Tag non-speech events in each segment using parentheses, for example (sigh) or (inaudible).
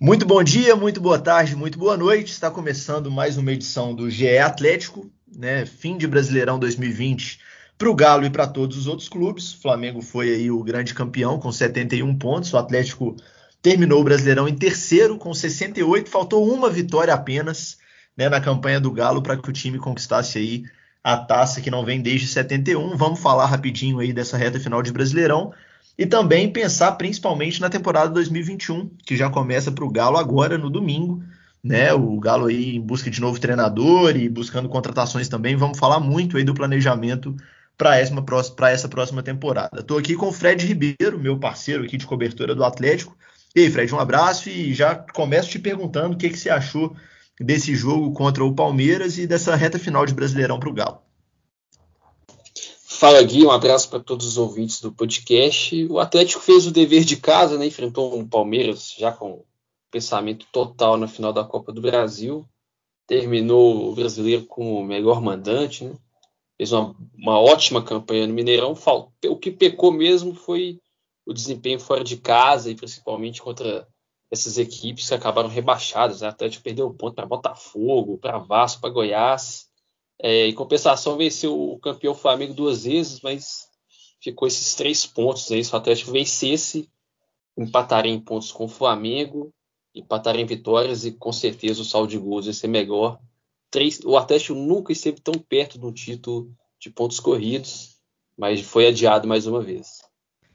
Muito bom dia, muito boa tarde, muito boa noite. Está começando mais uma edição do GE Atlético, né? Fim de Brasileirão 2020 para o Galo e para todos os outros clubes. O Flamengo foi aí o grande campeão com 71 pontos. O Atlético terminou o Brasileirão em terceiro com 68. Faltou uma vitória apenas né, na campanha do Galo para que o time conquistasse aí a taça que não vem desde 71. Vamos falar rapidinho aí dessa reta final de Brasileirão e também pensar principalmente na temporada 2021, que já começa para o Galo agora no domingo. Né, o Galo aí em busca de novo treinador e buscando contratações também. Vamos falar muito aí do planejamento para essa, próxima temporada. Estou aqui com o Fred Ribeiro, meu parceiro aqui de cobertura do Atlético. E aí, Fred, um abraço e já começo te perguntando o que, que você achou desse jogo contra o Palmeiras e dessa reta final de Brasileirão para o Galo. Fala Gui, um abraço para todos os ouvintes do podcast. O Atlético fez o dever de casa, né? enfrentou um Palmeiras já com pensamento total na final da Copa do Brasil. Terminou o brasileiro como o melhor mandante, né? fez uma, uma ótima campanha no Mineirão. O que pecou mesmo foi o desempenho fora de casa e principalmente contra essas equipes que acabaram rebaixadas. Né? O Atlético perdeu ponto para Botafogo, para Vasco, para Goiás é, em compensação, venceu o campeão Flamengo duas vezes, mas ficou esses três pontos aí. Se o Atlético vencesse, empataria em pontos com o Flamengo, empataria em vitórias e com certeza o saldo de gols ia ser melhor. Três, o Atlético nunca esteve tão perto do título de pontos corridos, mas foi adiado mais uma vez.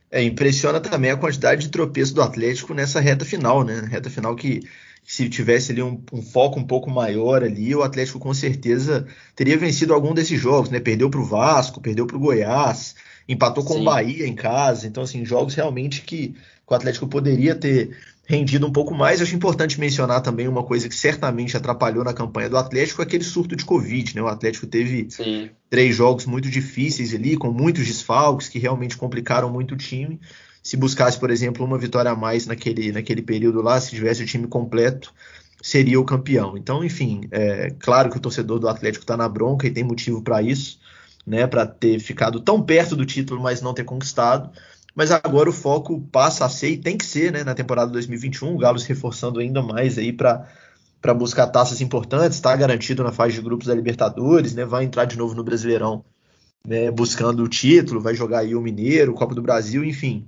É, impressiona também a quantidade de tropeço do Atlético nessa reta final, né? Reta final que se tivesse ali um, um, foco um pouco maior ali, o Atlético com certeza teria vencido algum desses jogos, né? Perdeu para o Vasco, perdeu para o Goiás, empatou com Sim. o Bahia em casa. Então, assim, jogos realmente que, o Atlético poderia ter rendido um pouco mais. Eu acho importante mencionar também uma coisa que certamente atrapalhou na campanha do Atlético, aquele surto de Covid, né? O Atlético teve Sim. três jogos muito difíceis ali, com muitos desfalques que realmente complicaram muito o time se buscasse, por exemplo, uma vitória a mais naquele, naquele período lá, se tivesse o time completo, seria o campeão. Então, enfim, é claro que o torcedor do Atlético está na bronca e tem motivo para isso, né, para ter ficado tão perto do título, mas não ter conquistado. Mas agora o foco passa a ser e tem que ser, né, na temporada 2021, o Galo se reforçando ainda mais aí para para buscar taças importantes, está garantido na fase de grupos da Libertadores, né, vai entrar de novo no Brasileirão, né, buscando o título, vai jogar aí o Mineiro, Copa do Brasil, enfim,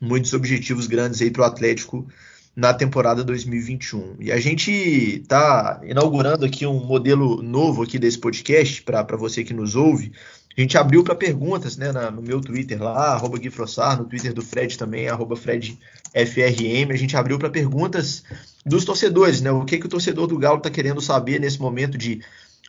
muitos objetivos grandes aí para o Atlético na temporada 2021. E a gente está inaugurando aqui um modelo novo aqui desse podcast para você que nos ouve. A gente abriu para perguntas né, na, no meu Twitter lá, arroba Gui Frossar, no Twitter do Fred também, arroba FredFRM. A gente abriu para perguntas dos torcedores, né? O que, que o torcedor do Galo está querendo saber nesse momento de,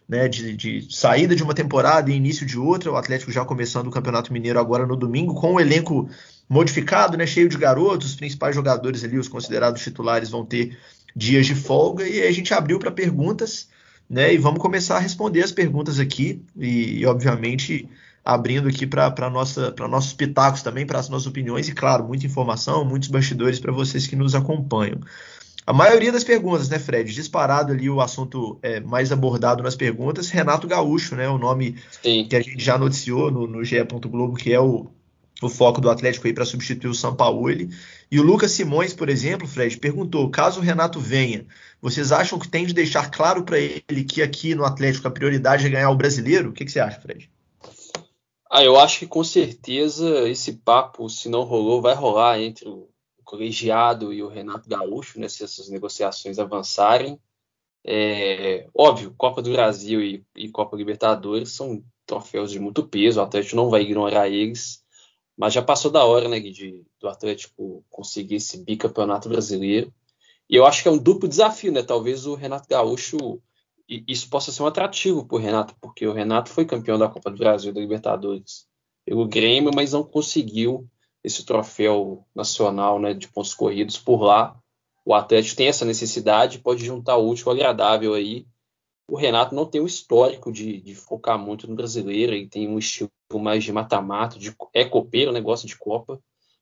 né, de, de, saída de uma temporada e início de outra. O Atlético já começando o Campeonato Mineiro agora no domingo, com o elenco modificado, né, cheio de garotos, os principais jogadores ali, os considerados titulares, vão ter dias de folga e a gente abriu para perguntas, né, e vamos começar a responder as perguntas aqui e, e obviamente abrindo aqui para nossos pitacos também, para as nossas opiniões e claro, muita informação, muitos bastidores para vocês que nos acompanham. A maioria das perguntas, né, Fred? Disparado ali o assunto é, mais abordado nas perguntas, Renato Gaúcho, né? O nome Sim. que a gente já noticiou no, no GE. Globo, que é o, o foco do Atlético aí para substituir o São Paulo. E o Lucas Simões, por exemplo, Fred, perguntou: caso o Renato venha, vocês acham que tem de deixar claro para ele que aqui no Atlético a prioridade é ganhar o brasileiro? O que, que você acha, Fred? Ah, eu acho que com certeza esse papo, se não rolou, vai rolar entre o colegiado e o Renato Gaúcho, né, se essas negociações avançarem. É, óbvio, Copa do Brasil e, e Copa Libertadores são troféus de muito peso, o Atlético não vai ignorar eles. Mas já passou da hora, né, de, do Atlético conseguir esse bicampeonato brasileiro. E eu acho que é um duplo desafio, né? Talvez o Renato Gaúcho isso possa ser um atrativo para o Renato, porque o Renato foi campeão da Copa do Brasil da Libertadores pelo Grêmio, mas não conseguiu esse troféu nacional né, de pontos corridos por lá. O Atlético tem essa necessidade, pode juntar o útil ao agradável aí o Renato não tem o histórico de, de, focar muito no brasileiro, ele tem um estilo mais de mata-mata, é copeiro, negócio de Copa,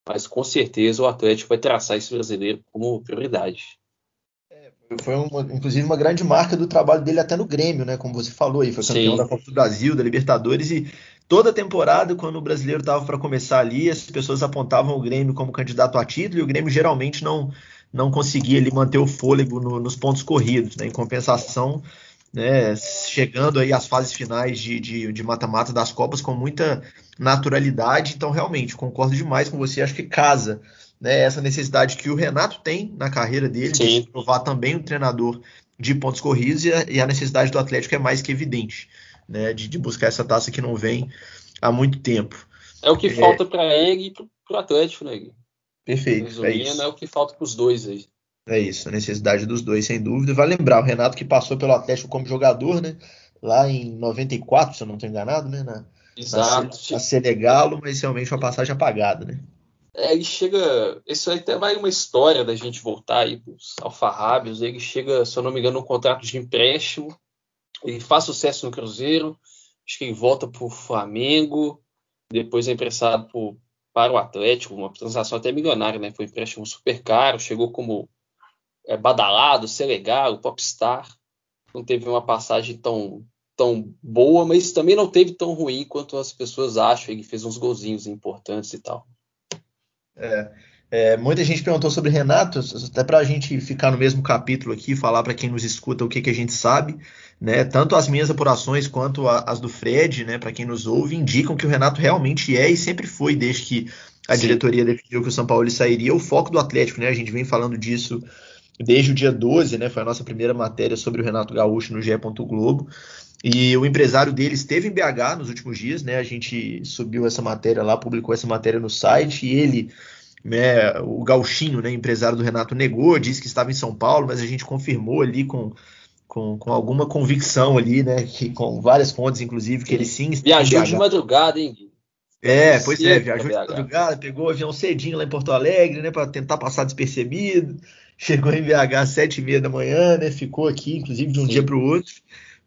mas com certeza o Atlético vai traçar esse brasileiro como prioridade. É, foi uma, inclusive uma grande marca do trabalho dele até no Grêmio, né? Como você falou aí, foi campeão Sim. da Copa do Brasil, da Libertadores e toda temporada, quando o brasileiro estava para começar ali, as pessoas apontavam o Grêmio como candidato a título e o Grêmio geralmente não não conseguir ali manter o fôlego no, nos pontos corridos. Né? Em compensação, né, chegando aí às fases finais de mata-mata das Copas com muita naturalidade. Então, realmente, concordo demais com você. Acho que casa né, essa necessidade que o Renato tem na carreira dele Sim. de provar também um treinador de pontos corridos e a, e a, necessidade do Atlético é mais que evidente, né, de, de, buscar essa taça que não vem há muito tempo. É o que é... falta para ele e para o Atlético, né? Perfeito. Resumindo, é, isso. é o que falta para os dois aí. É isso, a necessidade dos dois, sem dúvida. Vai lembrar, o Renato que passou pelo Atlético como jogador, né? Lá em 94, se eu não estou enganado, né? Na, Exato. A Senegalo, mas realmente uma passagem apagada, né? É, ele chega. Isso aí até vai uma história da gente voltar aí para os alfarrábios. Ele chega, se eu não me engano, um contrato de empréstimo. Ele faz sucesso no Cruzeiro. Acho que ele volta para o Flamengo. Depois é emprestado por, para o Atlético, uma transação até milionária, né? Foi um empréstimo super caro. Chegou como é, badalado, ser legal, popstar. Não teve uma passagem tão, tão boa, mas também não teve tão ruim quanto as pessoas acham. Ele fez uns golzinhos importantes e tal. É, é, muita gente perguntou sobre Renato, até para a gente ficar no mesmo capítulo aqui, falar para quem nos escuta o que, que a gente sabe, né? Tanto as minhas apurações quanto a, as do Fred, né? Para quem nos ouve, indicam que o Renato realmente é e sempre foi, desde que a Sim. diretoria definiu que o São Paulo sairia, o foco do Atlético, né? A gente vem falando disso desde o dia 12, né? Foi a nossa primeira matéria sobre o Renato Gaúcho no GE. Globo. E o empresário dele esteve em BH nos últimos dias, né? A gente subiu essa matéria lá, publicou essa matéria no site, e ele, né, o Gauchinho, né, empresário do Renato, negou, disse que estava em São Paulo, mas a gente confirmou ali com, com, com alguma convicção ali, né? Que, com várias fontes, inclusive, que ele sim Viajou de madrugada, hein, É, pois é, viajou de madrugada, pegou o avião cedinho lá em Porto Alegre, né, para tentar passar despercebido chegou em BH às sete e meia da manhã, né? Ficou aqui, inclusive, de um Sim. dia para o outro.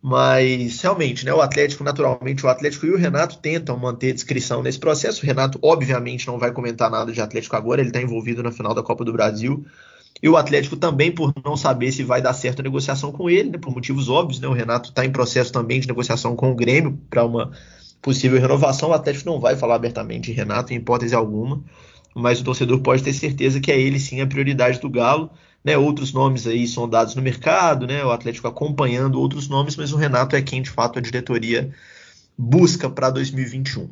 Mas realmente, né? O Atlético, naturalmente, o Atlético e o Renato tentam manter descrição nesse processo. O Renato, obviamente, não vai comentar nada de Atlético agora, ele está envolvido na final da Copa do Brasil. E o Atlético também, por não saber se vai dar certo a negociação com ele, né, por motivos óbvios, né, o Renato está em processo também de negociação com o Grêmio para uma possível renovação. O Atlético não vai falar abertamente de Renato, em hipótese alguma mas o torcedor pode ter certeza que é ele sim a prioridade do Galo. Né, outros nomes aí sondados no mercado, né, o Atlético acompanhando outros nomes, mas o Renato é quem de fato a diretoria busca para 2021.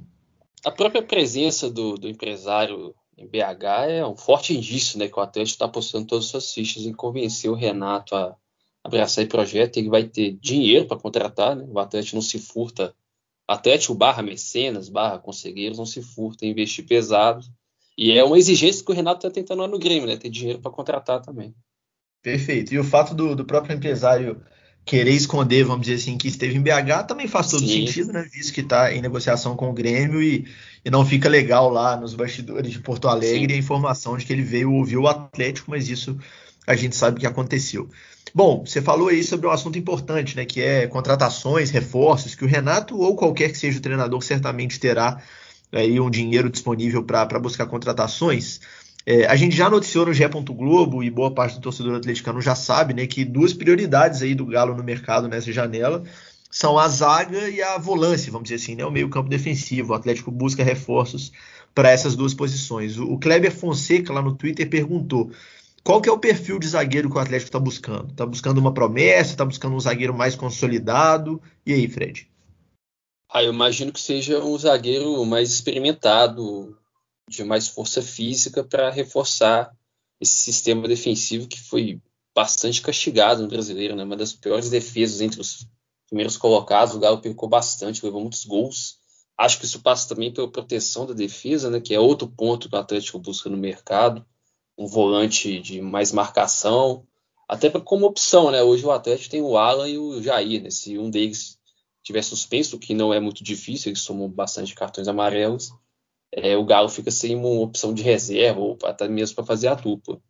A própria presença do, do, empresário em BH é um forte indício né, que o Atlético está apostando todas as suas fichas em convencer o Renato a abraçar esse projeto. Ele vai ter dinheiro para contratar, né, o Atlético não se furta, Atlético barra mecenas, barra conselheiros, não se furta em investir pesado e é uma exigência que o Renato está tentando lá no Grêmio, né? Ter dinheiro para contratar também. Perfeito. E o fato do, do, próprio empresário querer esconder, vamos dizer assim, que esteve em BH também faz todo Sim. sentido, né? Visto que está em negociação com o Grêmio e, e, não fica legal lá nos bastidores de Porto Alegre Sim. a informação de que ele veio ouvir o Atlético, mas isso a gente sabe que aconteceu. Bom, você falou aí sobre um assunto importante, né? Que é contratações, reforços, que o Renato ou qualquer que seja o treinador certamente terá aí um dinheiro disponível para buscar contratações. É, a gente já noticiou no GE. Globo e boa parte do torcedor atleticano já sabe né, que duas prioridades aí do Galo no mercado nessa janela são a zaga e a volância, vamos dizer assim, né, o meio-campo defensivo. O Atlético busca reforços para essas duas posições. O, Kleber Fonseca lá no Twitter perguntou qual que é o perfil de zagueiro que o Atlético está buscando? Está buscando uma promessa? Está buscando um zagueiro mais consolidado? E aí, Fred? Ah, eu imagino que seja um zagueiro mais experimentado, de mais força física para reforçar esse sistema defensivo que foi bastante castigado no brasileiro, né? Uma das piores defesas entre os primeiros colocados. O Galo pecou bastante, levou muitos gols. Acho que isso passa também pela proteção da defesa, né? Que é outro ponto que o Atlético busca no mercado. Um volante de mais marcação, até como opção, né? Hoje o Atlético tem o Alan e o Jair, né? Se um deles tiver suspenso, que não é muito difícil, eles somam bastante cartões amarelos, é, o Galo fica sem uma opção de reserva, ou até mesmo para fazer a dupla.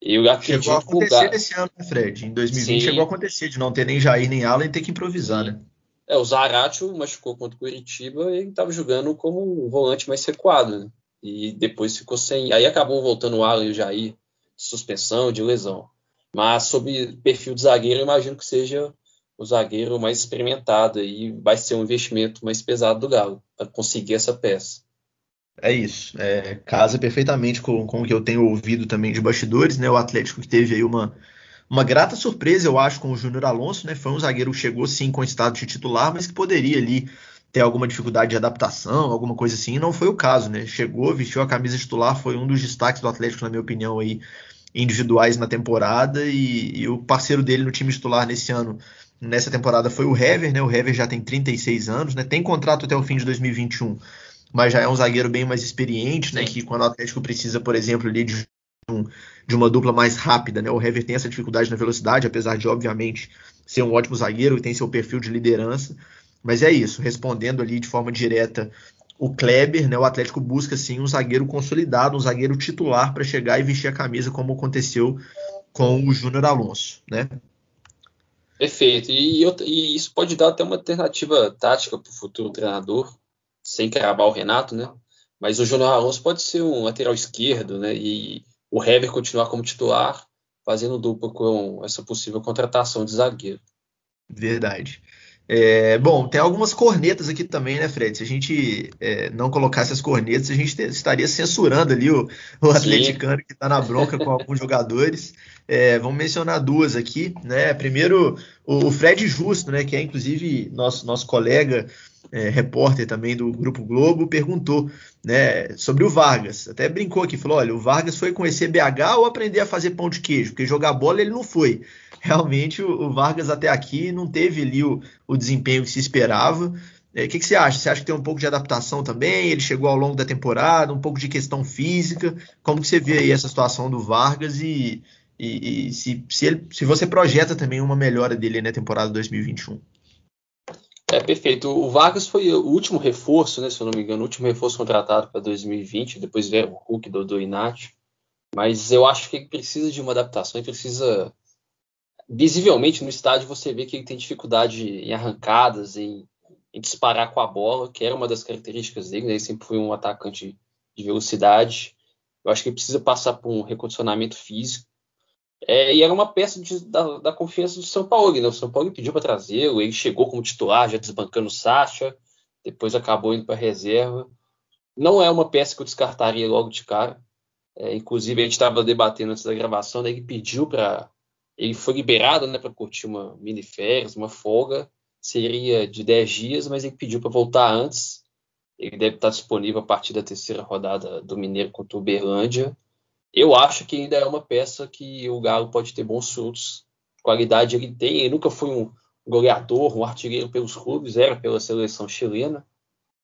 Eu acredito chegou a acontecer Galo... esse ano, né, Fred? Em 2020 Sim. chegou a acontecer, de não ter nem Jair nem Alan e ter que improvisar, Sim. né? É, o Zaratio machucou contra o Curitiba e ele estava jogando como um volante mais recuado, né? E depois ficou sem. Aí acabou voltando o Alan e o Jair, de suspensão, de lesão. Mas sobre perfil de zagueiro, eu imagino que seja o zagueiro mais experimentado e vai ser um investimento mais pesado do Galo para conseguir essa peça. É isso. É, casa perfeitamente com, com o que eu tenho ouvido também de bastidores, né? O Atlético que teve aí uma, uma grata surpresa, eu acho, com o Júnior Alonso, né? Foi um zagueiro que chegou sim com estado de titular, mas que poderia ali ter alguma dificuldade de adaptação, alguma coisa assim, e não foi o caso, né? Chegou, vestiu a camisa titular, foi um dos destaques do Atlético, na minha opinião, aí, individuais na temporada, e, e o parceiro dele no time titular nesse ano, nessa temporada, foi o Hever, né? O Hever já tem 36 anos, né? Tem contrato até o fim de 2021 mas já é um zagueiro bem mais experiente, né? Que quando o Atlético precisa, por exemplo, ali de, um, de uma dupla mais rápida, né? O Hever tem essa dificuldade na velocidade, apesar de, obviamente, ser um ótimo zagueiro e tem seu perfil de liderança. Mas é isso, respondendo ali de forma direta o Kleber, né? O Atlético busca sim um zagueiro consolidado, um zagueiro titular para chegar e vestir a camisa, como aconteceu com o Júnior Alonso, né? Perfeito. E, e, isso pode dar até uma alternativa tática para o futuro treinador, sem cravar o Renato, né? Mas o Júnior Alonso pode ser um lateral esquerdo, né? E o Hever continuar como titular, fazendo dupla com essa possível contratação de zagueiro. Verdade. É, bom, tem algumas cornetas aqui também, né, Fred? Se a gente é, não colocasse as cornetas, a gente estaria censurando ali o, o atleticano que está na bronca com alguns jogadores. (laughs) É, vamos mencionar duas aqui, né? Primeiro, o, Fred Justo, né, que é inclusive nosso, nosso colega é, repórter também do Grupo Globo, perguntou né, sobre o Vargas. Até brincou aqui, falou: olha, o Vargas foi conhecer BH ou aprender a fazer pão de queijo? Porque jogar bola ele não foi. (laughs) Realmente o, Vargas até aqui não teve ali o, o desempenho que se esperava. É, o que, que, você acha? Você acha que tem um pouco de adaptação também? Ele chegou ao longo da temporada, um pouco de questão física. Como que você vê aí essa situação do Vargas e, e, e se, se, ele, se você projeta também uma melhora dele na temporada 2021? É perfeito. O Vargas foi o último reforço, né, se eu não me engano, o último reforço contratado para 2020. Depois veio o Hulk do, do Inácio. Mas eu acho que ele precisa de uma adaptação. Ele precisa. Visivelmente no estádio você vê que ele tem dificuldade em arrancadas, em, em disparar com a bola, que era uma das características dele. Né? Ele sempre foi um atacante de velocidade. Eu acho que ele precisa passar por um recondicionamento físico. É, e era uma peça de, da, da, confiança do São Paulo. Né? O São Paulo pediu para trazê-lo, ele chegou como titular, já desbancando o Sacha, depois acabou indo para reserva. Não é uma peça que eu descartaria logo de cara. É, inclusive, a gente estava debatendo antes da gravação, né? ele pediu para. Ele foi liberado né, para curtir uma mini férias, uma folga. Seria de 10 dias, mas ele pediu para voltar antes. Ele deve estar disponível a partir da terceira rodada do Mineiro contra o Uberlândia eu acho que ainda é uma peça que o Galo pode ter bons frutos. Qualidade ele tem, ele nunca foi um goleador, um artilheiro pelos clubes, era pela seleção chilena,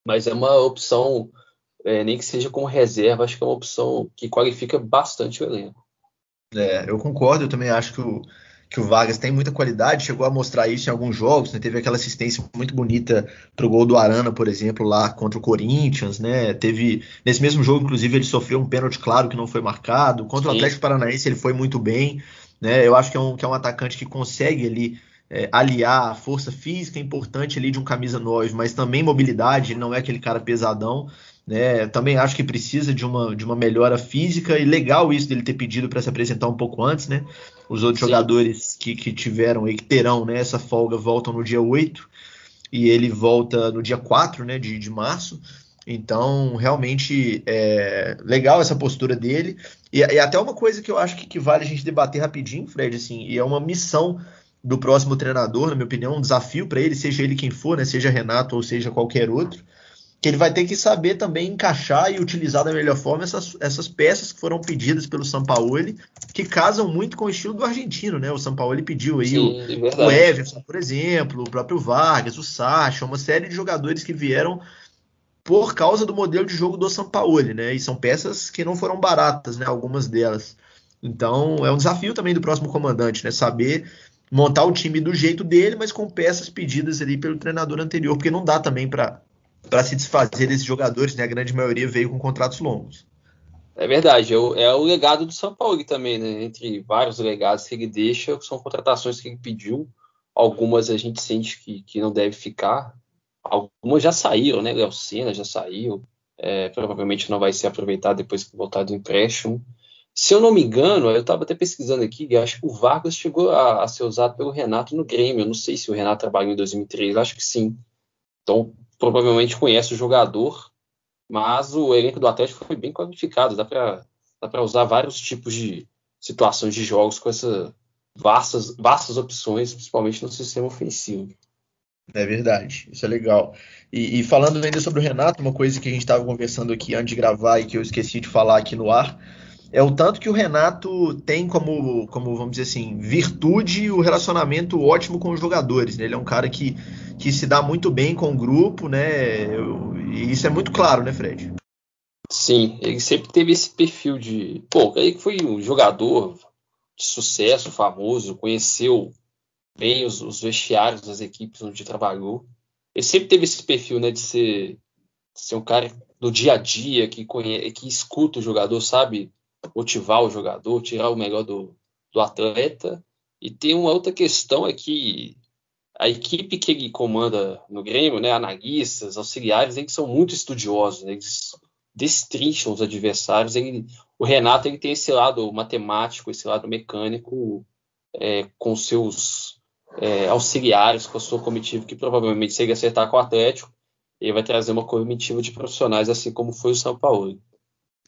mas é uma opção, é, nem que seja como reserva, acho que é uma opção que qualifica bastante o elenco. É, eu concordo, eu também acho que o, que o Vargas tem muita qualidade, chegou a mostrar isso em alguns jogos, né? teve aquela assistência muito bonita pro gol do Arana, por exemplo, lá contra o Corinthians, né? Teve nesse mesmo jogo, inclusive, ele sofreu um pênalti claro que não foi marcado. Contra Sim. o Atlético Paranaense ele foi muito bem, né? Eu acho que é um, que é um atacante que consegue ali é, aliar a força física importante ali de um camisa 9, mas também mobilidade, ele não é aquele cara pesadão. Né? Também acho que precisa de uma, de uma melhora física e legal isso dele ter pedido para se apresentar um pouco antes, né? Os outros Sim. jogadores que, que tiveram e que terão né, essa folga voltam no dia 8 e ele volta no dia 4 né, de, de março. Então, realmente é legal essa postura dele. E, e até uma coisa que eu acho que, que, vale a gente debater rapidinho, Fred, assim, e é uma missão do próximo treinador, na minha opinião, um desafio para ele, seja ele quem for, né, seja Renato ou seja qualquer outro, que ele vai ter que saber também encaixar e utilizar da melhor forma essas, essas peças que foram pedidas pelo Sampaoli, que casam muito com o estilo do argentino, né? O Sampaoli pediu aí Sim, o, é o, Everson, por exemplo, o próprio Vargas, o Sacha, uma série de jogadores que vieram por causa do modelo de jogo do Sampaoli, né? E são peças que não foram baratas, né? Algumas delas. Então é um desafio também do próximo comandante, né? Saber montar o time do jeito dele, mas com peças pedidas ali pelo treinador anterior, porque não dá também para para se desfazer desses jogadores, né? A grande maioria veio com contratos longos. É verdade, é o, é o legado do São Paulo também, né? Entre vários legados que ele deixa, são contratações que ele pediu. Algumas a gente sente que, que não deve ficar. Algumas já saíram, né? Léo Senna já saiu. É, provavelmente não vai ser aproveitado depois que voltar do empréstimo. Se eu não me engano, eu estava até pesquisando aqui, acho que o Vargas chegou a, a, ser usado pelo Renato no Grêmio. Eu não sei se o Renato trabalhou em 2003, acho que sim. Então, provavelmente conhece o jogador. Mas o elenco do Atlético foi bem qualificado, dá para usar vários tipos de situações de jogos com essas vastas, vastas opções, principalmente no sistema ofensivo. É verdade, isso é legal. E, e, falando ainda sobre o Renato, uma coisa que a gente estava conversando aqui antes de gravar e que eu esqueci de falar aqui no ar, é o tanto que o Renato tem como, como vamos dizer assim, virtude o relacionamento ótimo com os jogadores. Né? Ele é um cara que, que se dá muito bem com o grupo, né? E isso é muito claro, né, Fred? Sim, ele sempre teve esse perfil de. Pô, ele foi um jogador de sucesso, famoso, conheceu bem os, os vestiários das equipes onde trabalhou. Ele sempre teve esse perfil, né, de ser, de ser um cara do dia a dia, que, conhece, que escuta o jogador, sabe motivar o jogador, tirar o melhor do, do atleta. E tem uma outra questão é que a equipe que ele comanda no Grêmio, né, analistas, auxiliares, eles são muito estudiosos, né, eles destrincham os adversários. Ele, o Renato ele tem esse lado matemático, esse lado mecânico é, com seus é, auxiliares, com a sua comitiva, que provavelmente se ele acertar com o Atlético, ele vai trazer uma comitiva de profissionais, assim como foi o São Paulo.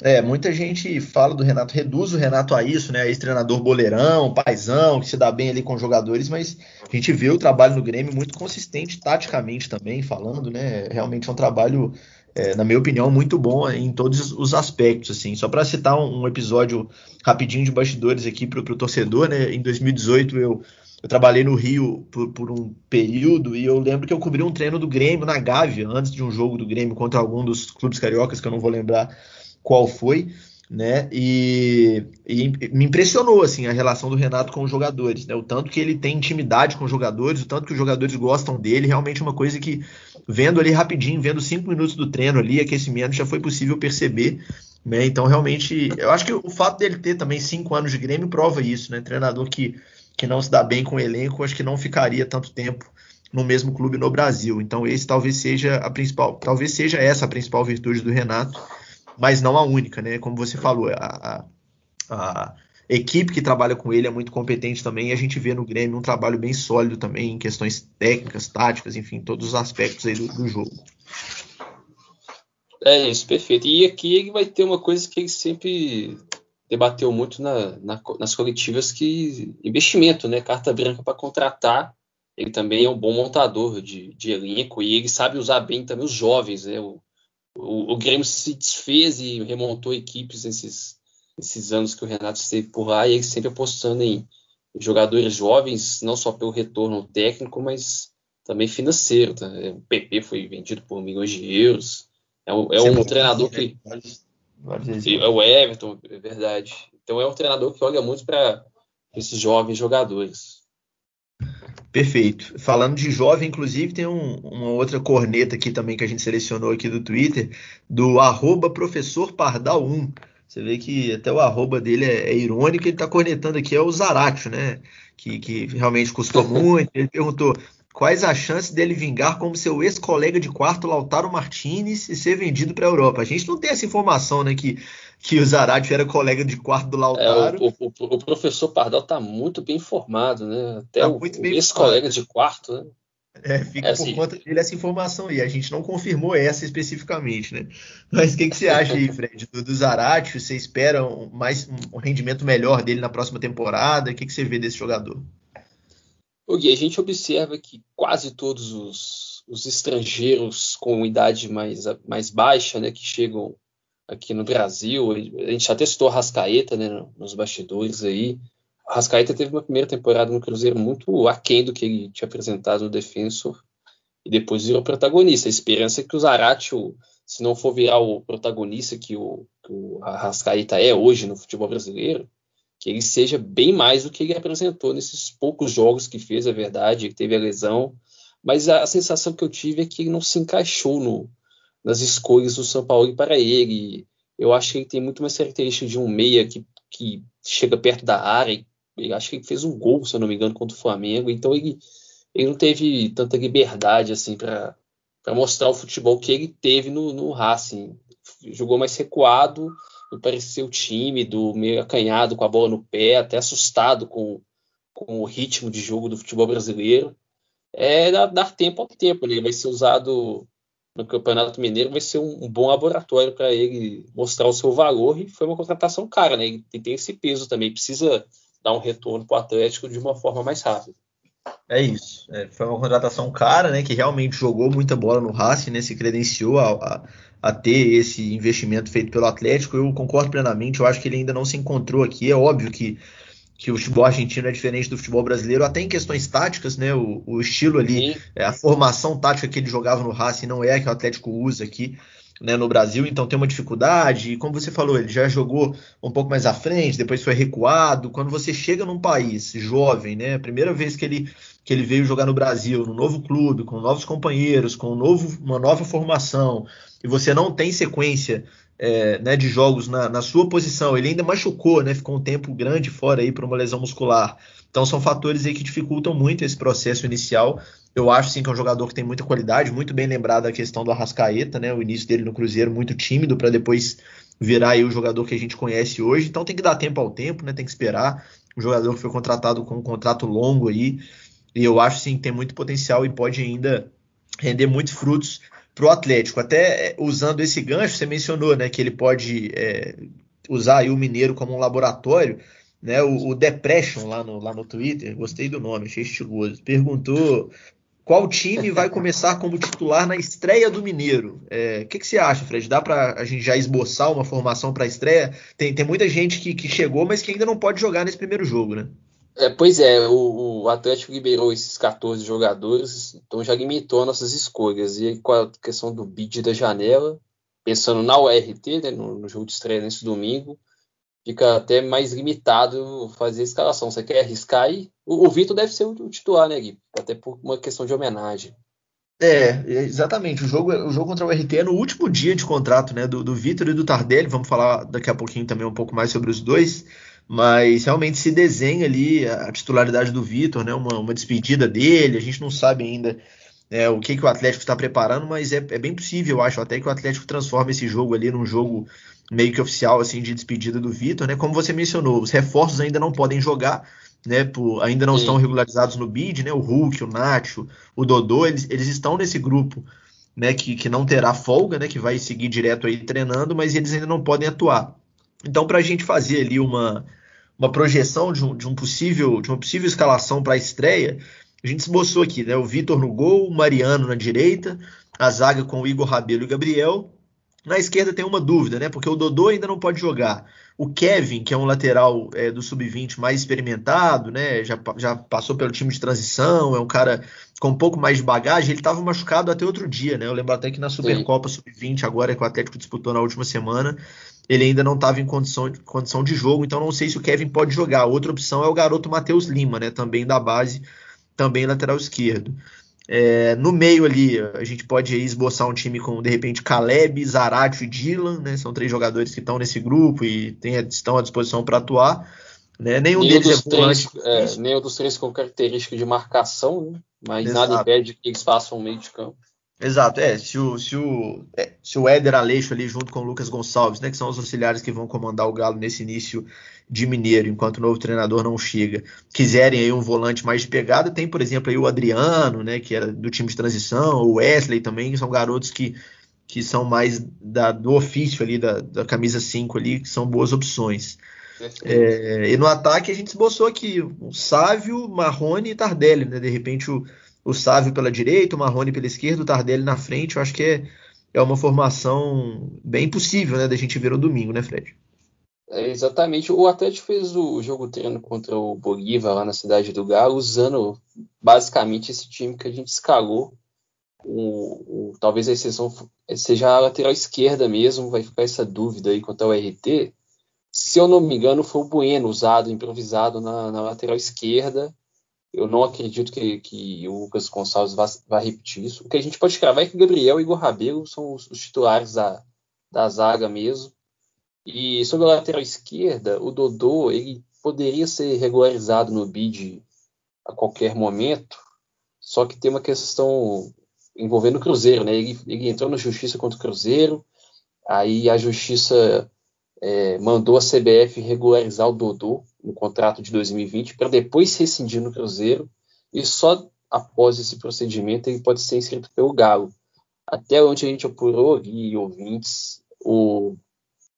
É, muita gente fala do Renato, reduz o Renato a isso, né? Ex-treinador boleirão, paizão, que se dá bem ali com jogadores, mas a gente vê o trabalho no Grêmio muito consistente taticamente também, falando, né? Realmente é um trabalho, é, na minha opinião, muito bom em todos os aspectos, assim. Só para citar um, um, episódio rapidinho de bastidores aqui para o torcedor, né? Em 2018 eu, eu trabalhei no Rio por, por, um período e eu lembro que eu cobri um treino do Grêmio na Gávea, antes de um jogo do Grêmio contra algum dos clubes cariocas, que eu não vou lembrar qual foi, né? E, e, me impressionou assim a relação do Renato com os jogadores, né? O tanto que ele tem intimidade com os jogadores, o tanto que os jogadores gostam dele, realmente uma coisa que vendo ali rapidinho, vendo cinco minutos do treino ali, aquecimento, já foi possível perceber. Né? Então, realmente, eu acho que o fato dele ter também cinco anos de Grêmio prova isso, né? Treinador que, que não se dá bem com o elenco, acho que não ficaria tanto tempo no mesmo clube no Brasil. Então, esse talvez seja a principal, talvez seja essa a principal virtude do Renato mas não a única, né? Como você falou, a, a, a, equipe que trabalha com ele é muito competente também, e a gente vê no Grêmio um trabalho bem sólido também em questões técnicas, táticas, enfim, todos os aspectos aí do, do jogo. É isso, perfeito. E aqui ele vai ter uma coisa que ele sempre debateu muito na, na, nas coletivas que investimento, né? Carta branca para contratar. Ele também é um bom montador de, de elenco e ele sabe usar bem também os jovens, né? O, o, o Grêmio se desfez e remontou equipes nesses, nesses anos que o Renato esteve por lá e ele sempre apostando em jogadores jovens, não só pelo retorno técnico, mas também financeiro. Tá? O PP foi vendido por milhões de euros. É um, é um treinador que. É o Everton, é verdade. Então é um treinador que olha muito para esses jovens jogadores. Perfeito. Falando de jovem, inclusive, tem um, uma outra corneta aqui também que a gente selecionou aqui do Twitter, do arroba professor Pardal 1. Você vê que até o arroba dele é, é irônico, ele está cornetando aqui é o Zaratio, né? Que, que realmente custou (laughs) muito. Ele perguntou quais as chances dele vingar como seu ex-colega de quarto, Lautaro Martinez, e ser vendido para a Europa. A gente não tem essa informação, né? Que que o Zarate era colega de quarto do Lautaro. É, o, o, o, professor Pardal está muito bem informado, né? Até tá o, ex-colega de quarto, né? É, fica é assim. por conta dele essa informação aí. A gente não confirmou essa especificamente, né? Mas o que, que você acha aí, Fred? Do, do Zarate, você espera um, mais, um rendimento melhor dele na próxima temporada? O que, que você vê desse jogador? O Gui, a gente observa que quase todos os, os estrangeiros com idade mais, mais baixa, né, que chegam aqui no Brasil. A gente já testou Rascaeta né, nos bastidores aí. O Rascaeta teve uma primeira temporada no Cruzeiro muito aquém do que ele tinha apresentado no Defensor e depois virou protagonista. A esperança é que o Zaratio, se não for virar o protagonista que o, que o Rascaeta é hoje no futebol brasileiro, que ele seja bem mais do que ele apresentou nesses poucos jogos que fez, é verdade, teve a lesão, mas a sensação que eu tive é que ele não se encaixou no, nas escolhas do São Paulo para ele. Eu acho que ele tem muito mais característica de um meia que, que chega perto da área. Eu acho que ele fez um gol, se eu não me engano, contra o Flamengo. Então ele, ele não teve tanta liberdade assim para mostrar o futebol que ele teve no, no Racing. Jogou mais recuado, pareceu tímido, meio acanhado com a bola no pé, até assustado com, com o ritmo de jogo do futebol brasileiro. É dar, dar tempo ao tempo, né? ele vai ser usado no Campeonato Mineiro vai ser um, um bom laboratório para ele mostrar o seu valor e foi uma contratação cara, né? Ele tem esse peso também, precisa dar um retorno para o Atlético de uma forma mais rápida. É isso. É, foi uma contratação cara, né? Que realmente jogou muita bola no Racing, né? Se credenciou a, a, a, ter esse investimento feito pelo Atlético. Eu concordo plenamente. Eu acho que ele ainda não se encontrou aqui. É óbvio que que o futebol argentino é diferente do futebol brasileiro, até em questões táticas, né? O, o estilo ali, é, a formação tática que ele jogava no Racing não é a que o Atlético usa aqui. Né, no Brasil, então tem uma dificuldade. E como você falou, ele já jogou um pouco mais à frente, depois foi recuado. Quando você chega num país jovem, né, a primeira vez que ele, que ele veio jogar no Brasil, no novo clube, com novos companheiros, com um novo, uma nova formação, e você não tem sequência é, né, de jogos na, na, sua posição. Ele ainda machucou, né, ficou um tempo grande fora aí por uma lesão muscular. Então são fatores aí que dificultam muito esse processo inicial. Eu acho sim que é um jogador que tem muita qualidade, muito bem lembrado a questão do Arrascaeta, né, o início dele no Cruzeiro muito tímido para depois virar aí o jogador que a gente conhece hoje. Então tem que dar tempo ao tempo, né, tem que esperar. Um jogador que foi contratado com um contrato longo aí, e eu acho sim que tem muito potencial e pode ainda render muitos frutos para o Atlético. Até é, usando esse gancho, você mencionou né, que ele pode é, usar o Mineiro como um laboratório. Né, o, o, Depression lá no, lá no Twitter, gostei do nome, achei estiloso, perguntou qual time vai começar como titular na estreia do Mineiro. O é, que, que, você acha, Fred? Dá para a gente já esboçar uma formação para a estreia? Tem, tem muita gente que, que chegou, mas que ainda não pode jogar nesse primeiro jogo, né? É, pois é, o, o, Atlético liberou esses 14 jogadores, então já limitou nossas escolhas. E com a questão do bid da janela, pensando na URT, né, no, no, jogo de estreia nesse domingo, fica até mais limitado fazer a escalação. Você quer arriscar aí? O, o Vitor deve ser o, titular, né, Gui? Até por uma questão de homenagem. É, exatamente. O jogo, o jogo contra o RT é no último dia de contrato né, do, do Vitor e do Tardelli. Vamos falar daqui a pouquinho também um pouco mais sobre os dois mas realmente se desenha ali a titularidade do Vitor, né? Uma, uma, despedida dele. A gente não sabe ainda é, o que, que o Atlético está preparando, mas é, é, bem possível, eu acho, até que o Atlético transforme esse jogo ali num jogo meio que oficial assim de despedida do Vitor, né? Como você mencionou, os reforços ainda não podem jogar. Né, por, ainda não Sim. estão regularizados no bid, né? O Hulk, o Nacho, o Dodô, eles, eles estão nesse grupo, né? Que, que não terá folga, né? Que vai seguir direto aí treinando, mas eles ainda não podem atuar. Então, para a gente fazer ali uma, uma projeção de, um, de, um possível, de uma possível escalação para a estreia, a gente esboçou aqui, né? O Vitor no gol, o Mariano na direita, a zaga com o Igor Rabelo e o Gabriel. Na esquerda tem uma dúvida, né? Porque o Dodô ainda não pode jogar. O Kevin, que é um lateral é, do sub-20 mais experimentado, né? Já, já passou pelo time de transição, é um cara com um pouco mais de bagagem. Ele estava machucado até outro dia, né? Eu lembro até que na Supercopa Sub-20, agora que o Atlético disputou na última semana, ele ainda não estava em condição, condição de jogo, então não sei se o Kevin pode jogar. Outra opção é o garoto Matheus Lima, né? Também da base, também lateral esquerdo. É, no meio ali, a gente pode esboçar um time com, de repente, Caleb, Zaratio e Dylan, né? São três jogadores que estão nesse grupo e tem, estão à disposição para atuar. Né? Nenhum, nenhum deles é três, é, Nenhum dos três com característica de marcação, né? mas Exato. nada impede que eles façam um meio de campo. Exato, é. Se o, se o, é, se o Éder Aleixo ali junto com o Lucas Gonçalves, né, que são os auxiliares que vão comandar o Galo nesse início de Mineiro, enquanto o novo treinador não chega, quiserem aí um volante mais de pegada, tem, por exemplo, aí o Adriano, né, que era do time de transição, o Wesley também, que são garotos que, que são mais da, do ofício ali, da, da camisa 5 ali, que são boas opções. É, e no ataque a gente esboçou aqui o Sávio, Marrone e Tardelli, né, de repente o o Sávio pela direita, o Marrone pela esquerda, o Tardelli na frente. Eu acho que é, é uma formação bem possível né, da gente ver no domingo, né, Fred? É, exatamente. O Atlético fez o jogo treino contra o Bolívar lá na cidade do Galo, usando basicamente esse time que a gente escalou. O, o, talvez a exceção seja a lateral esquerda mesmo, vai ficar essa dúvida aí quanto ao RT. Se eu não me engano, foi o Bueno usado, improvisado na, na lateral esquerda eu não acredito que, que o Lucas Gonçalves vá, vá, repetir isso. O que a gente pode cravar é que Gabriel e Igor Rabelo são os, os, titulares da, da zaga mesmo. E sobre a lateral esquerda, o Dodô ele poderia ser regularizado no bid a qualquer momento, só que tem uma questão envolvendo o Cruzeiro, né? Ele, ele entrou na justiça contra o Cruzeiro, aí a justiça é, mandou a CBF regularizar o Dodô no contrato de 2020 para depois rescindir no Cruzeiro e só após esse procedimento ele pode ser inscrito pelo Galo. até onde a gente apurou e ouvintes, o,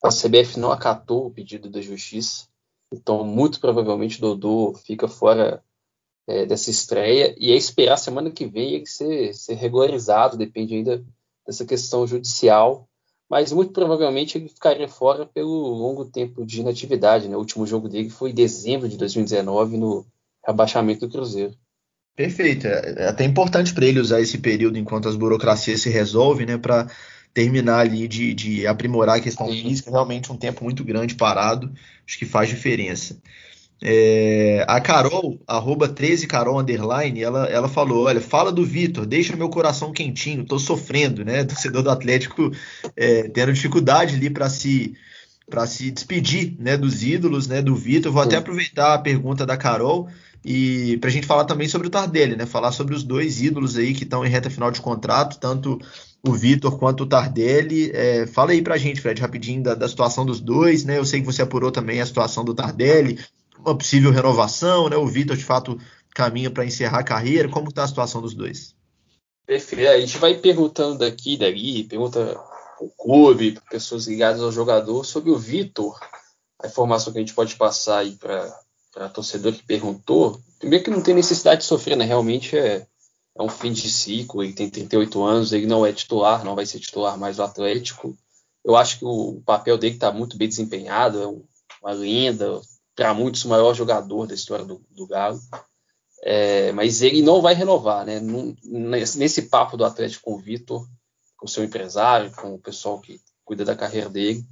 a CBF não acatou o pedido da justiça, então muito provavelmente Dodô fica fora é, dessa estreia e é esperar semana que vem ele ser, ser regularizado, depende ainda dessa questão judicial, mas muito provavelmente ele ficaria fora pelo longo tempo de inatividade. Né? O último jogo dele foi em dezembro de 2019 no rebaixamento do Cruzeiro. Perfeito. É, é até importante para ele usar esse período enquanto as burocracias se resolvem, né, para terminar ali de, de, aprimorar a questão Sim. física. Realmente um tempo muito grande parado, acho que faz diferença. É, a Carol, arroba 13 Carol underline, ela, ela falou: olha, fala do Vitor, deixa meu coração quentinho, tô sofrendo, né? (laughs) Torcedor do Atlético é, tendo dificuldade ali para se para se despedir né, dos ídolos né, do Vitor. Vou Sim. até aproveitar a pergunta da Carol e para a gente falar também sobre o Tardelli, né? Falar sobre os dois ídolos aí que estão em reta final de contrato, tanto o Vitor quanto o Tardelli. É, fala aí para a gente, Fred, rapidinho da, da, situação dos dois, né? Eu sei que você apurou também a situação do Tardelli, uma possível renovação, né? O Vitor, de fato, caminha para encerrar a carreira. Como está a situação dos dois? Perfeito. A gente vai perguntando daqui e dali, pergunta o clube, pessoas ligadas ao jogador, sobre o Vitor. A informação que a gente pode passar aí para torcedor que perguntou. Primeiro que não tem necessidade de sofrer, né? Realmente é, é um fim de ciclo. Ele tem 38 anos, ele não é titular, não vai ser titular mais do Atlético. Eu acho que o papel dele está muito bem desempenhado, é uma lenda, para muitos, o maior jogador da história do, do Galo. É, mas ele não vai renovar, né? nesse papo do Atlético com o Vitor, com o seu empresário, com o pessoal que cuida da carreira dele,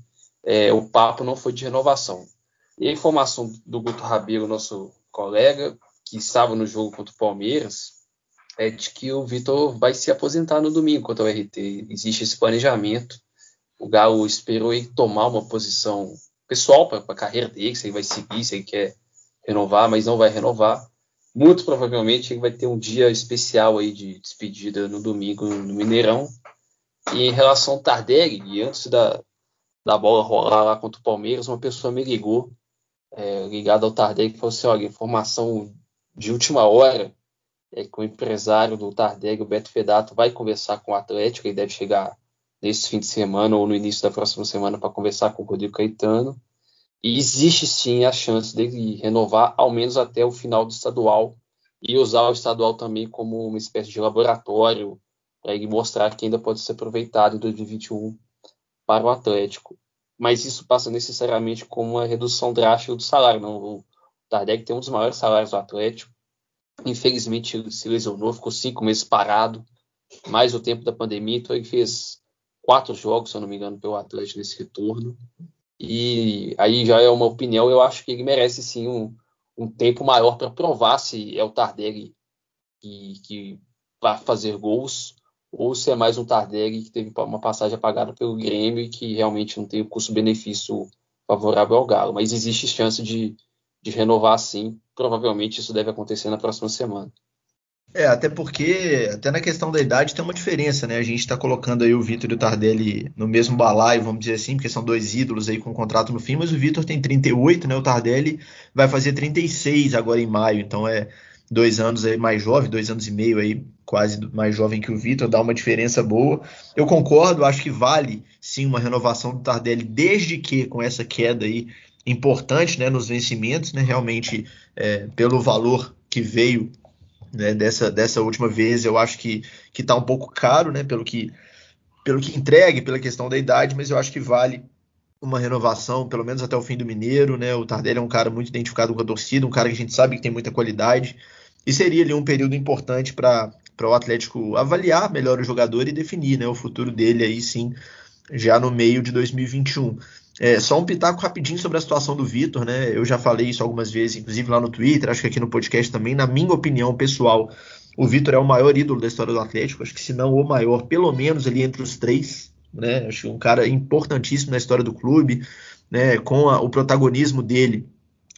é, o papo não foi de renovação. E a informação do Guto Rabelo, nosso colega, que estava no jogo contra o Palmeiras, é de que o Vitor vai se aposentar no domingo contra o RT. Existe esse planejamento. O Galo esperou ele tomar uma posição pessoal para a carreira dele, se ele vai seguir, se ele quer renovar, mas não vai renovar. Muito provavelmente ele vai ter um dia especial aí de despedida no domingo no Mineirão. E em relação ao Tardelli, antes da, da bola rolar lá contra o Palmeiras, uma pessoa me ligou, é, ligada ao Tardelli, que falou assim: olha, informação de última hora é que o empresário do Tardelli, o Beto Fedato, vai conversar com o Atlético, ele deve chegar nesse fim de semana ou no início da próxima semana para conversar com o Rodrigo Caetano. E existe sim a chance dele renovar ao menos até o final do estadual e usar o estadual também como uma espécie de laboratório para ele mostrar que ainda pode ser aproveitado em 2021 para o Atlético. Mas isso passa necessariamente com uma redução drástica do salário. Não? O Tardelli tem um dos maiores salários do Atlético. Infelizmente se lesionou, ficou cinco meses parado, mais o tempo da pandemia, então ele fez quatro jogos, se eu não me engano, pelo Atlético nesse retorno. E aí já é uma opinião, eu acho que ele merece sim um, um tempo maior para provar se é o Tardelli que, que vai fazer gols ou se é mais um Tardelli que teve uma passagem apagada pelo Grêmio e que realmente não tem o custo-benefício favorável ao Galo. Mas existe chance de, de renovar sim. Provavelmente isso deve acontecer na próxima semana. É, até porque, até na questão da idade tem uma diferença, né? A gente está colocando aí o Vitor e o Tardelli no mesmo balaio, vamos dizer assim, porque são dois ídolos aí com contrato no fim, mas o Vitor tem 38, né? O Tardelli vai fazer 36 agora em maio, então é dois anos aí mais jovem, dois anos e meio aí, quase mais jovem que o Vitor, dá uma diferença boa. Eu concordo, acho que vale sim uma renovação do Tardelli, desde que com essa queda aí importante, né, nos vencimentos, né? Realmente, é, pelo valor que veio né, dessa, dessa última vez. Eu acho que que está um pouco caro, né, pelo que pelo que entregue, pela questão da idade, mas eu acho que vale uma renovação, pelo menos até o fim do Mineiro, né? O Tardelli é um cara muito identificado com a torcida, um cara que a gente sabe que tem muita qualidade, e seria ali um período importante para o Atlético avaliar melhor o jogador e definir, né, o futuro dele aí sim, já no meio de 2021. É, só um pitaco rapidinho sobre a situação do Vitor, né? Eu já falei isso algumas vezes, inclusive lá no Twitter, acho que aqui no podcast também. Na minha opinião pessoal, o Vitor é o maior ídolo da história do Atlético, acho que se não o maior, pelo menos ali entre os três, né? Acho um cara importantíssimo na história do clube, né? Com a, o protagonismo dele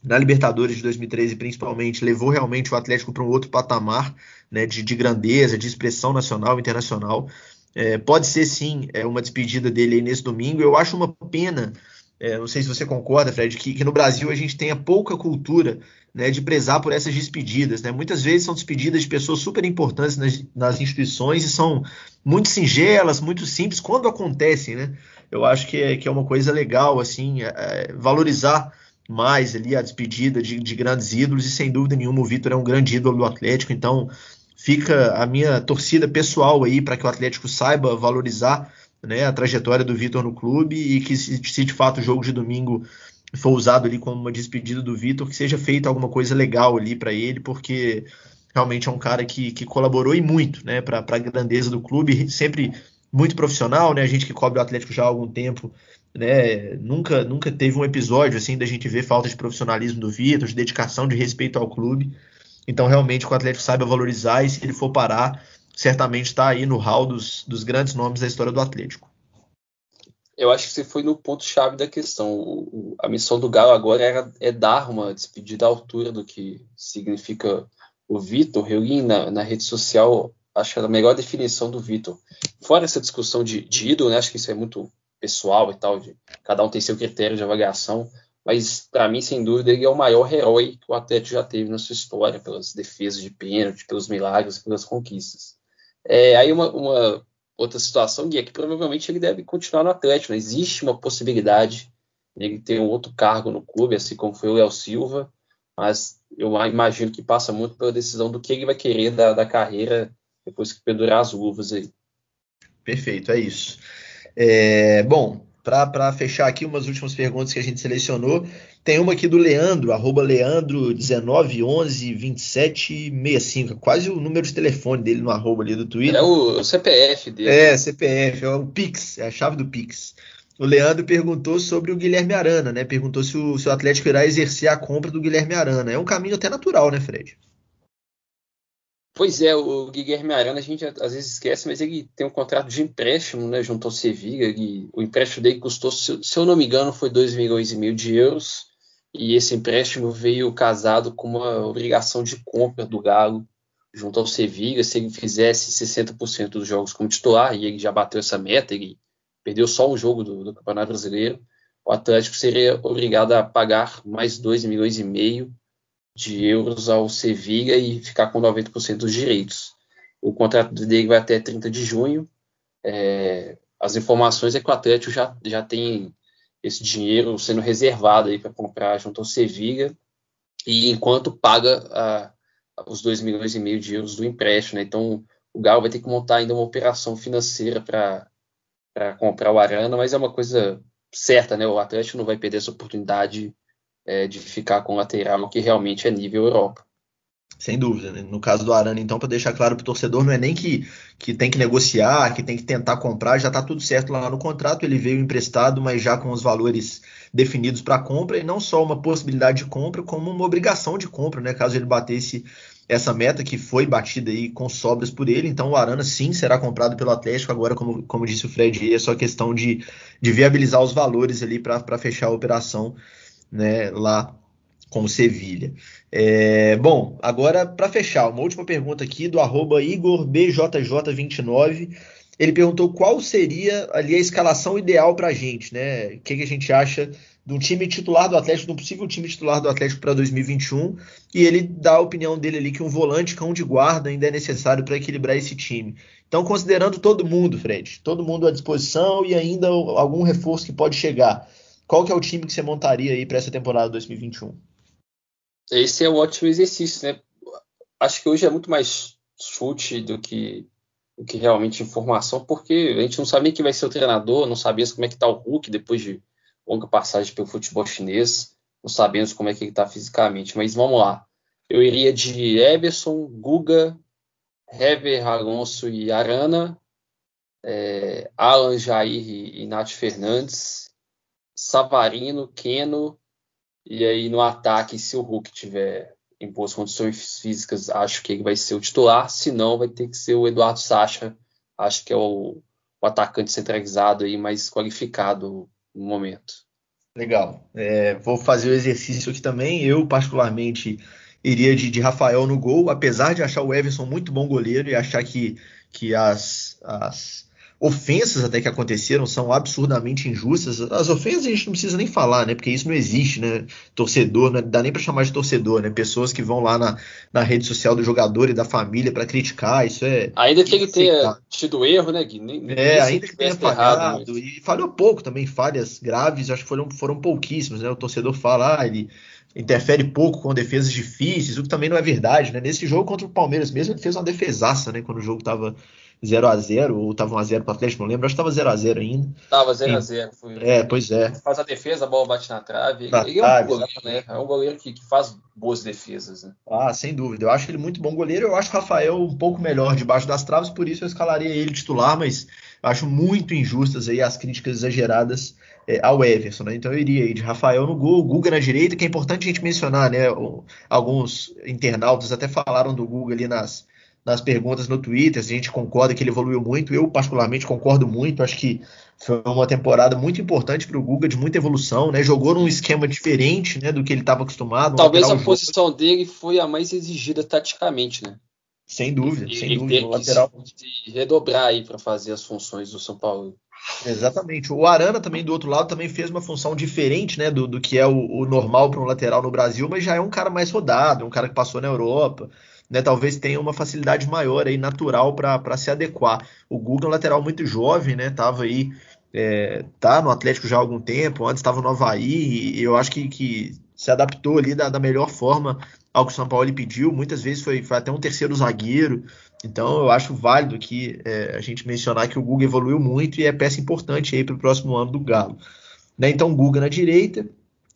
na Libertadores de 2013, principalmente, levou realmente o Atlético para um outro patamar, né? De, de grandeza, de expressão nacional, internacional. É, pode ser sim é, uma despedida dele aí nesse domingo. Eu acho uma pena, é, não sei se você concorda, Fred, que, que, no Brasil a gente tenha pouca cultura né, de prezar por essas despedidas. Né? Muitas vezes são despedidas de pessoas super importantes nas, nas instituições e são muito singelas, muito simples, quando acontecem, né? Eu acho que é, que é uma coisa legal, assim, é, é valorizar mais ali a despedida de, de, grandes ídolos, e sem dúvida nenhuma o Vitor é um grande ídolo do Atlético, então fica a minha torcida pessoal aí para que o Atlético saiba valorizar né, a trajetória do Vitor no clube e que se, se de fato o jogo de domingo for usado ali como uma despedida do Vitor, que seja feita alguma coisa legal ali para ele, porque realmente é um cara que, que colaborou e muito né, para a grandeza do clube, sempre muito profissional, né? A gente que cobre o Atlético já há algum tempo, né? Nunca, nunca teve um episódio assim da gente ver falta de profissionalismo do Vitor, de dedicação, de respeito ao clube. Então, realmente, o Atlético saiba valorizar e se ele for parar, certamente está aí no hall dos, dos grandes nomes da história do Atlético. Eu acho que você foi no ponto-chave da questão. O, a missão do Galo agora era, é dar uma despedida à altura do que significa o Vitor. Eu li na, na rede social, acho que a melhor definição do Vitor. Fora essa discussão de, de ídolo, né, acho que isso é muito pessoal e tal, de, cada um tem seu critério de avaliação, mas para mim, sem dúvida, ele é o maior herói que o Atlético já teve na sua história, pelas defesas de pênalti, pelos milagres, pelas conquistas. É, aí uma, uma, outra situação, Gui, é que provavelmente ele deve continuar no Atlético. Né? Existe uma possibilidade de ele ter um outro cargo no clube, assim como foi o Léo Silva, mas eu imagino que passa muito pela decisão do que ele vai querer da, da carreira depois que pendurar as luvas aí. Perfeito, é isso. É, bom, para fechar aqui umas últimas perguntas que a gente selecionou, tem uma aqui do Leandro, arroba Leandro 19112765, quase o número de telefone dele no arroba ali do Twitter. É o CPF dele. É, CPF, é o Pix, é a chave do Pix. O Leandro perguntou sobre o Guilherme Arana, né? Perguntou se o, se o Atlético irá exercer a compra do Guilherme Arana. É um caminho até natural, né, Fred? Pois é, o Guilherme Arana a gente às vezes esquece, mas ele tem um contrato de empréstimo, né, junto ao Sevilla. E o empréstimo dele custou, se, eu não me engano, foi 2 milhões e meio de euros. E esse empréstimo veio casado com uma obrigação de compra do Galo junto ao Sevilla. Se ele fizesse 60% dos jogos como titular, e ele já bateu essa meta, ele perdeu só um jogo do, do Campeonato Brasileiro, o Atlético seria obrigado a pagar mais 2 milhões e meio de euros ao Sevilla e ficar com 90% dos direitos. O contrato dele vai até 30 de junho. É, as informações é que o Atlético já, já tem esse dinheiro sendo reservado para comprar junto ao Sevilla e enquanto paga a, os 2 milhões e meio de euros do empréstimo. Né? Então o Galo vai ter que montar ainda uma operação financeira para comprar o Arana, mas é uma coisa certa, né? O Atlético não vai perder essa oportunidade é, de ficar com lateral que realmente é nível Europa. Sem dúvida. Né? No caso do Arana, então, para deixar claro para o torcedor, não é nem que, que tem que negociar, que tem que tentar comprar, já está tudo certo lá no contrato. Ele veio emprestado, mas já com os valores definidos para compra, e não só uma possibilidade de compra, como uma obrigação de compra, né? Caso ele batesse essa meta que foi batida aí com sobras por ele. Então o Arana sim será comprado pelo Atlético. Agora, como, como disse o Fred, é só questão de, de viabilizar os valores ali para fechar a operação né, lá com o Sevilha. É, bom, agora para fechar, uma última pergunta aqui do arroba IgorBJJ29. Ele perguntou qual seria ali a escalação ideal para a gente, né? O que, que, a gente acha de um time titular do Atlético, de um possível time titular do Atlético para 2021. E ele dá a opinião dele ali que um volante cão de guarda ainda é necessário para equilibrar esse time. Então, considerando todo mundo, Fred, todo mundo à disposição e ainda algum reforço que pode chegar. Qual que é o time que você montaria aí para essa temporada 2021? Esse é um ótimo exercício, né? Acho que hoje é muito mais chute do que, do que realmente informação, porque a gente não sabe nem quem vai ser o treinador, não sabemos como é que está o Hulk depois de longa passagem pelo futebol chinês, não sabemos como é que ele está fisicamente, mas vamos lá. Eu iria de Eberson, Guga, Hever, Alonso e Arana, é, Alan Jair e, e Nath Fernandes, Savarino, Keno, e aí no ataque, se o Hulk tiver em boas condições físicas, acho que ele vai ser o titular, se não, vai ter que ser o Eduardo Sacha, acho que é o, o atacante centralizado aí mais qualificado no momento. Legal. É, vou fazer o exercício aqui também. Eu, particularmente, iria de, de, Rafael no gol, apesar de achar o Everson muito bom goleiro e achar que, que as, as ofensas até que aconteceram são absurdamente injustas. As ofensas a gente não precisa nem falar, né? Porque isso não existe, né? Torcedor, não dá nem para chamar de torcedor, né? Pessoas que vão lá na, na rede social do jogador e da família para criticar, isso é. Ainda que ele tenha tido erro, né, Gui? Nem, é, ainda que tenha falhado. Errado, e falhou pouco também, falhas graves, acho que foram, foram pouquíssimas, né? O torcedor fala, ah, ele interfere pouco com defesas difíceis, o que também não é verdade, né? Nesse jogo contra o Palmeiras mesmo, ele fez uma defesaça, né? Quando o jogo estava 0 a 0 ou tava 1x0 pro Atlético, não lembro, acho que tava 0x0 ainda. Tava 0x0. É, pois é. Faz a defesa, a bola bate na trave. Na ele trave, é um goleiro, né? É um goleiro que, que, faz boas defesas, né? Ah, sem dúvida. Eu acho ele muito bom goleiro. Eu acho o Rafael um pouco melhor debaixo das traves, por isso eu escalaria ele titular, mas acho muito injustas aí as críticas exageradas é, ao Everson, né? Então eu iria aí de Rafael no gol, Guga na direita, que é importante a gente mencionar, né? Alguns internautas até falaram do Guga ali nas nas perguntas no Twitter, se a gente concorda que ele evoluiu muito. Eu, particularmente, concordo muito. Acho que foi uma temporada muito importante para o Guga, de muita evolução, né? Jogou num esquema diferente né, do que ele estava acostumado. Talvez a posição jogo. dele foi a mais exigida taticamente, né? Sem dúvida, ele, sem dúvida. Ele lateral. Se redobrar aí para fazer as funções do São Paulo. Exatamente. O Arana também, do outro lado, também fez uma função diferente né, do, do que é o, o normal para um lateral no Brasil, mas já é um cara mais rodado, um cara que passou na Europa né, talvez tenha uma facilidade maior aí, natural para se adequar. O Guga é um lateral muito jovem, né? Tava aí, é, tá no Atlético já há algum tempo, antes estava no Havaí, e eu acho que, que se adaptou ali da, da, melhor forma ao que o São Paulo lhe pediu. Muitas vezes foi, foi até um terceiro zagueiro. Então eu acho válido aqui é, a gente mencionar que o Guga evoluiu muito e é peça importante aí para o próximo ano do Galo. Né, então Guga na direita,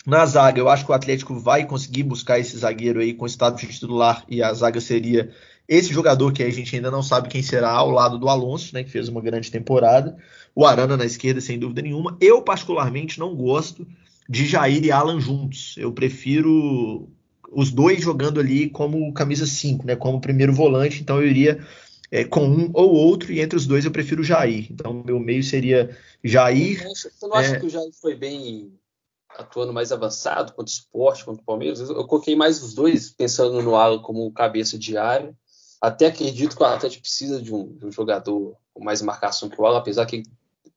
na zaga, eu acho que o Atlético vai conseguir buscar esse zagueiro aí com status de titular e a zaga seria esse jogador que a gente ainda não sabe quem será ao lado do Alonso, né, que fez uma grande temporada. O Arana na esquerda, sem dúvida nenhuma. Eu, particularmente, não gosto de Jair e Alan juntos. Eu prefiro os dois jogando ali como camisa 5, né, como primeiro volante. Então eu iria é, com um ou outro, e entre os dois eu prefiro Jair. Então meu meio seria Jair. Você não acha é... que o Jair foi bem atuando mais avançado contra o esporte, contra o Palmeiras. Eu coloquei mais os dois pensando no Alan como cabeça de área. Até acredito que o Atlético precisa de um, de um jogador com mais marcação que o Alan, apesar que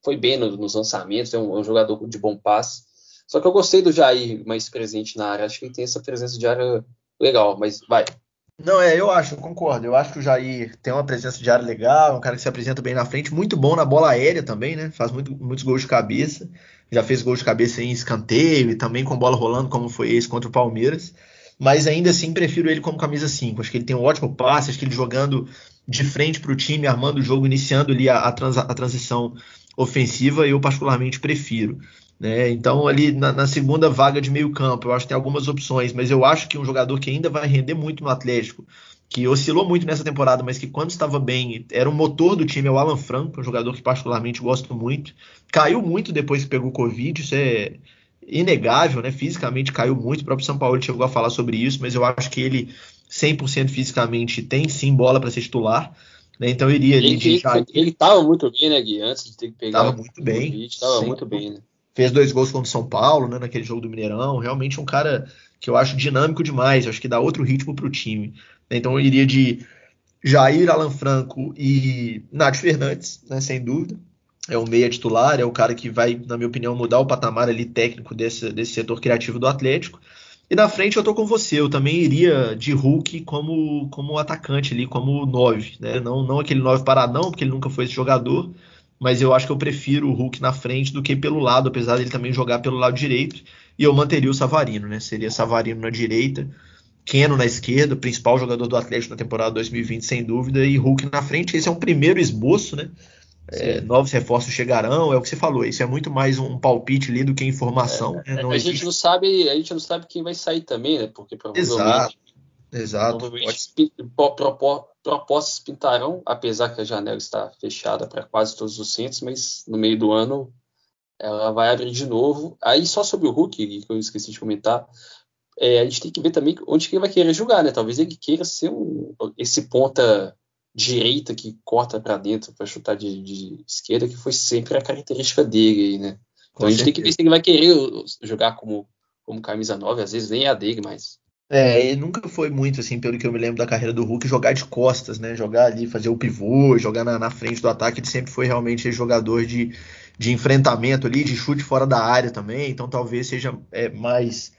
foi bem no, nos lançamentos, é um, é um, jogador de bom passe. Só que eu gostei do Jair mais presente na área. Acho que ele tem essa presença de área legal, mas vai. Não, é, eu acho, eu concordo. Eu acho que o Jair tem uma presença de área legal, um cara que se apresenta bem na frente, muito bom na bola aérea também, né? Faz muito, muitos gols de cabeça. Já fez gols de cabeça em escanteio e também com bola rolando, como foi esse contra o Palmeiras. Mas ainda assim prefiro ele como camisa 5. Acho que ele tem um ótimo passe, acho que ele jogando de frente para o time, armando o jogo, iniciando ali a, a, trans, a transição ofensiva, eu particularmente prefiro. Né? Então, ali na, na, segunda vaga de meio campo, eu acho que tem algumas opções, mas eu acho que um jogador que ainda vai render muito no Atlético, que oscilou muito nessa temporada, mas que quando estava bem era o motor do time, é o Alan Franco, um jogador que particularmente gosto muito. Caiu muito depois que pegou Covid, isso é inegável, né? Fisicamente caiu muito, o próprio São Paulo chegou a falar sobre isso, mas eu acho que ele 100% fisicamente tem sim bola para ser titular. Né? Então iria ali ele, de Ele estava muito bem, né, Gui? Antes de ter que pegar. Estava muito bem. Estava muito bem, né? Fez dois gols contra o São Paulo, né, naquele jogo do Mineirão. Realmente um cara que eu acho dinâmico demais, acho que dá outro ritmo para o time. Então eu iria de Jair, Alan Franco e Nath Fernandes, né, sem dúvida. É o meia titular, é o cara que vai, na minha opinião, mudar o patamar ali técnico desse, desse setor criativo do Atlético. E na frente eu tô com você, eu também iria de Hulk como, como atacante ali, como 9, né? Não, não aquele 9 paradão, porque ele nunca foi esse jogador, mas eu acho que eu prefiro o Hulk na frente do que pelo lado, apesar dele também jogar pelo lado direito. E eu manteria o Savarino, né? Seria Savarino na direita, Keno na esquerda, principal jogador do Atlético na temporada 2020, sem dúvida, e Hulk na frente. Esse é um primeiro esboço, né? É, novos reforços chegarão, é o que você falou. Isso é muito mais um palpite ali do que informação. É, né? a existe... gente não sabe, a gente não sabe quem vai sair também, né? Porque provavelmente, exato, exato. Provavelmente propostas pintarão, apesar que a janela está fechada para quase todos os centros, mas no meio do ano ela vai abrir de novo. Aí só sobre o Hulk, que eu esqueci de comentar, é, a gente tem que ver também onde que ele vai querer jogar, né? Talvez ele queira ser um, esse ponta direita que corta para dentro para chutar de, de, esquerda, que foi sempre a característica dele, né? Então Com a gente certeza. tem que ver se ele vai querer jogar como, como camisa 9, às vezes vem a dele, mas É, ele nunca foi muito, assim, pelo que eu me lembro da carreira do Hulk, jogar de costas, né? Jogar ali, fazer o pivô, jogar na, na frente do ataque. Ele sempre foi realmente jogador de, de enfrentamento ali, de chute fora da área também. Então talvez seja é, mais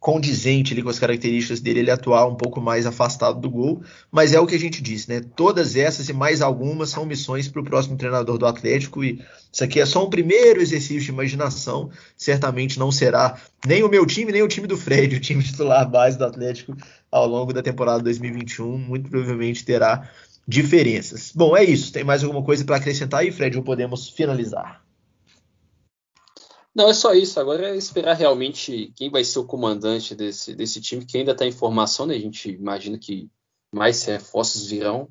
condizente ali com as características dele, ele atuar um pouco mais afastado do gol, mas é o que a gente disse, né? Todas essas e mais algumas são missões para o próximo treinador do Atlético e isso aqui é só um primeiro exercício de imaginação, certamente não será nem o meu time, nem o time do Fred, (laughs) o time titular base do Atlético ao longo da temporada 2021, muito provavelmente terá diferenças. Bom, é isso. Tem mais alguma coisa para acrescentar aí, Fred, ou podemos finalizar? Não, é só isso. Agora é esperar realmente quem vai ser o comandante desse, desse time, que ainda está em formação, né? A gente imagina que mais reforços virão.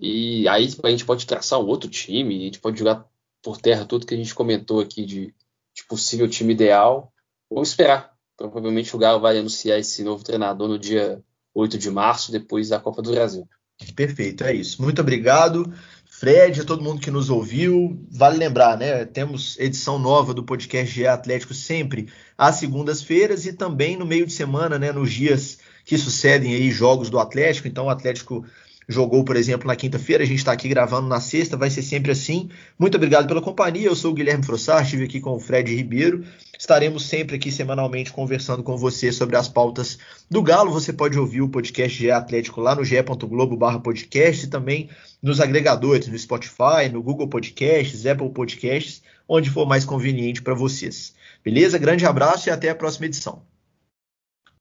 E aí a gente pode traçar um outro time, a gente pode jogar por terra tudo que a gente comentou aqui de, de possível time ideal. Vamos esperar. Provavelmente o Galo vai anunciar esse novo treinador no dia 8 de março, depois da Copa do Brasil. Perfeito, é isso. Muito obrigado. Fred, todo mundo que nos ouviu. Vale lembrar, né? Temos edição nova do podcast GE Atlético sempre às segundas-feiras e também no meio de semana, né? Nos dias que sucedem aí jogos do Atlético. Então, o Atlético jogou, por exemplo, na quinta-feira, a gente está aqui gravando na sexta, vai ser sempre assim. Muito obrigado pela companhia, eu sou o Guilherme Frossar, estive aqui com o Fred Ribeiro. Estaremos sempre aqui semanalmente conversando com você sobre as pautas do Galo. Você pode ouvir o podcast GE Atlético lá no ge.globo podcast e também nos agregadores, no Spotify, no Google Podcasts, Apple Podcasts, onde for mais conveniente para vocês. Beleza? Grande abraço e até a próxima edição.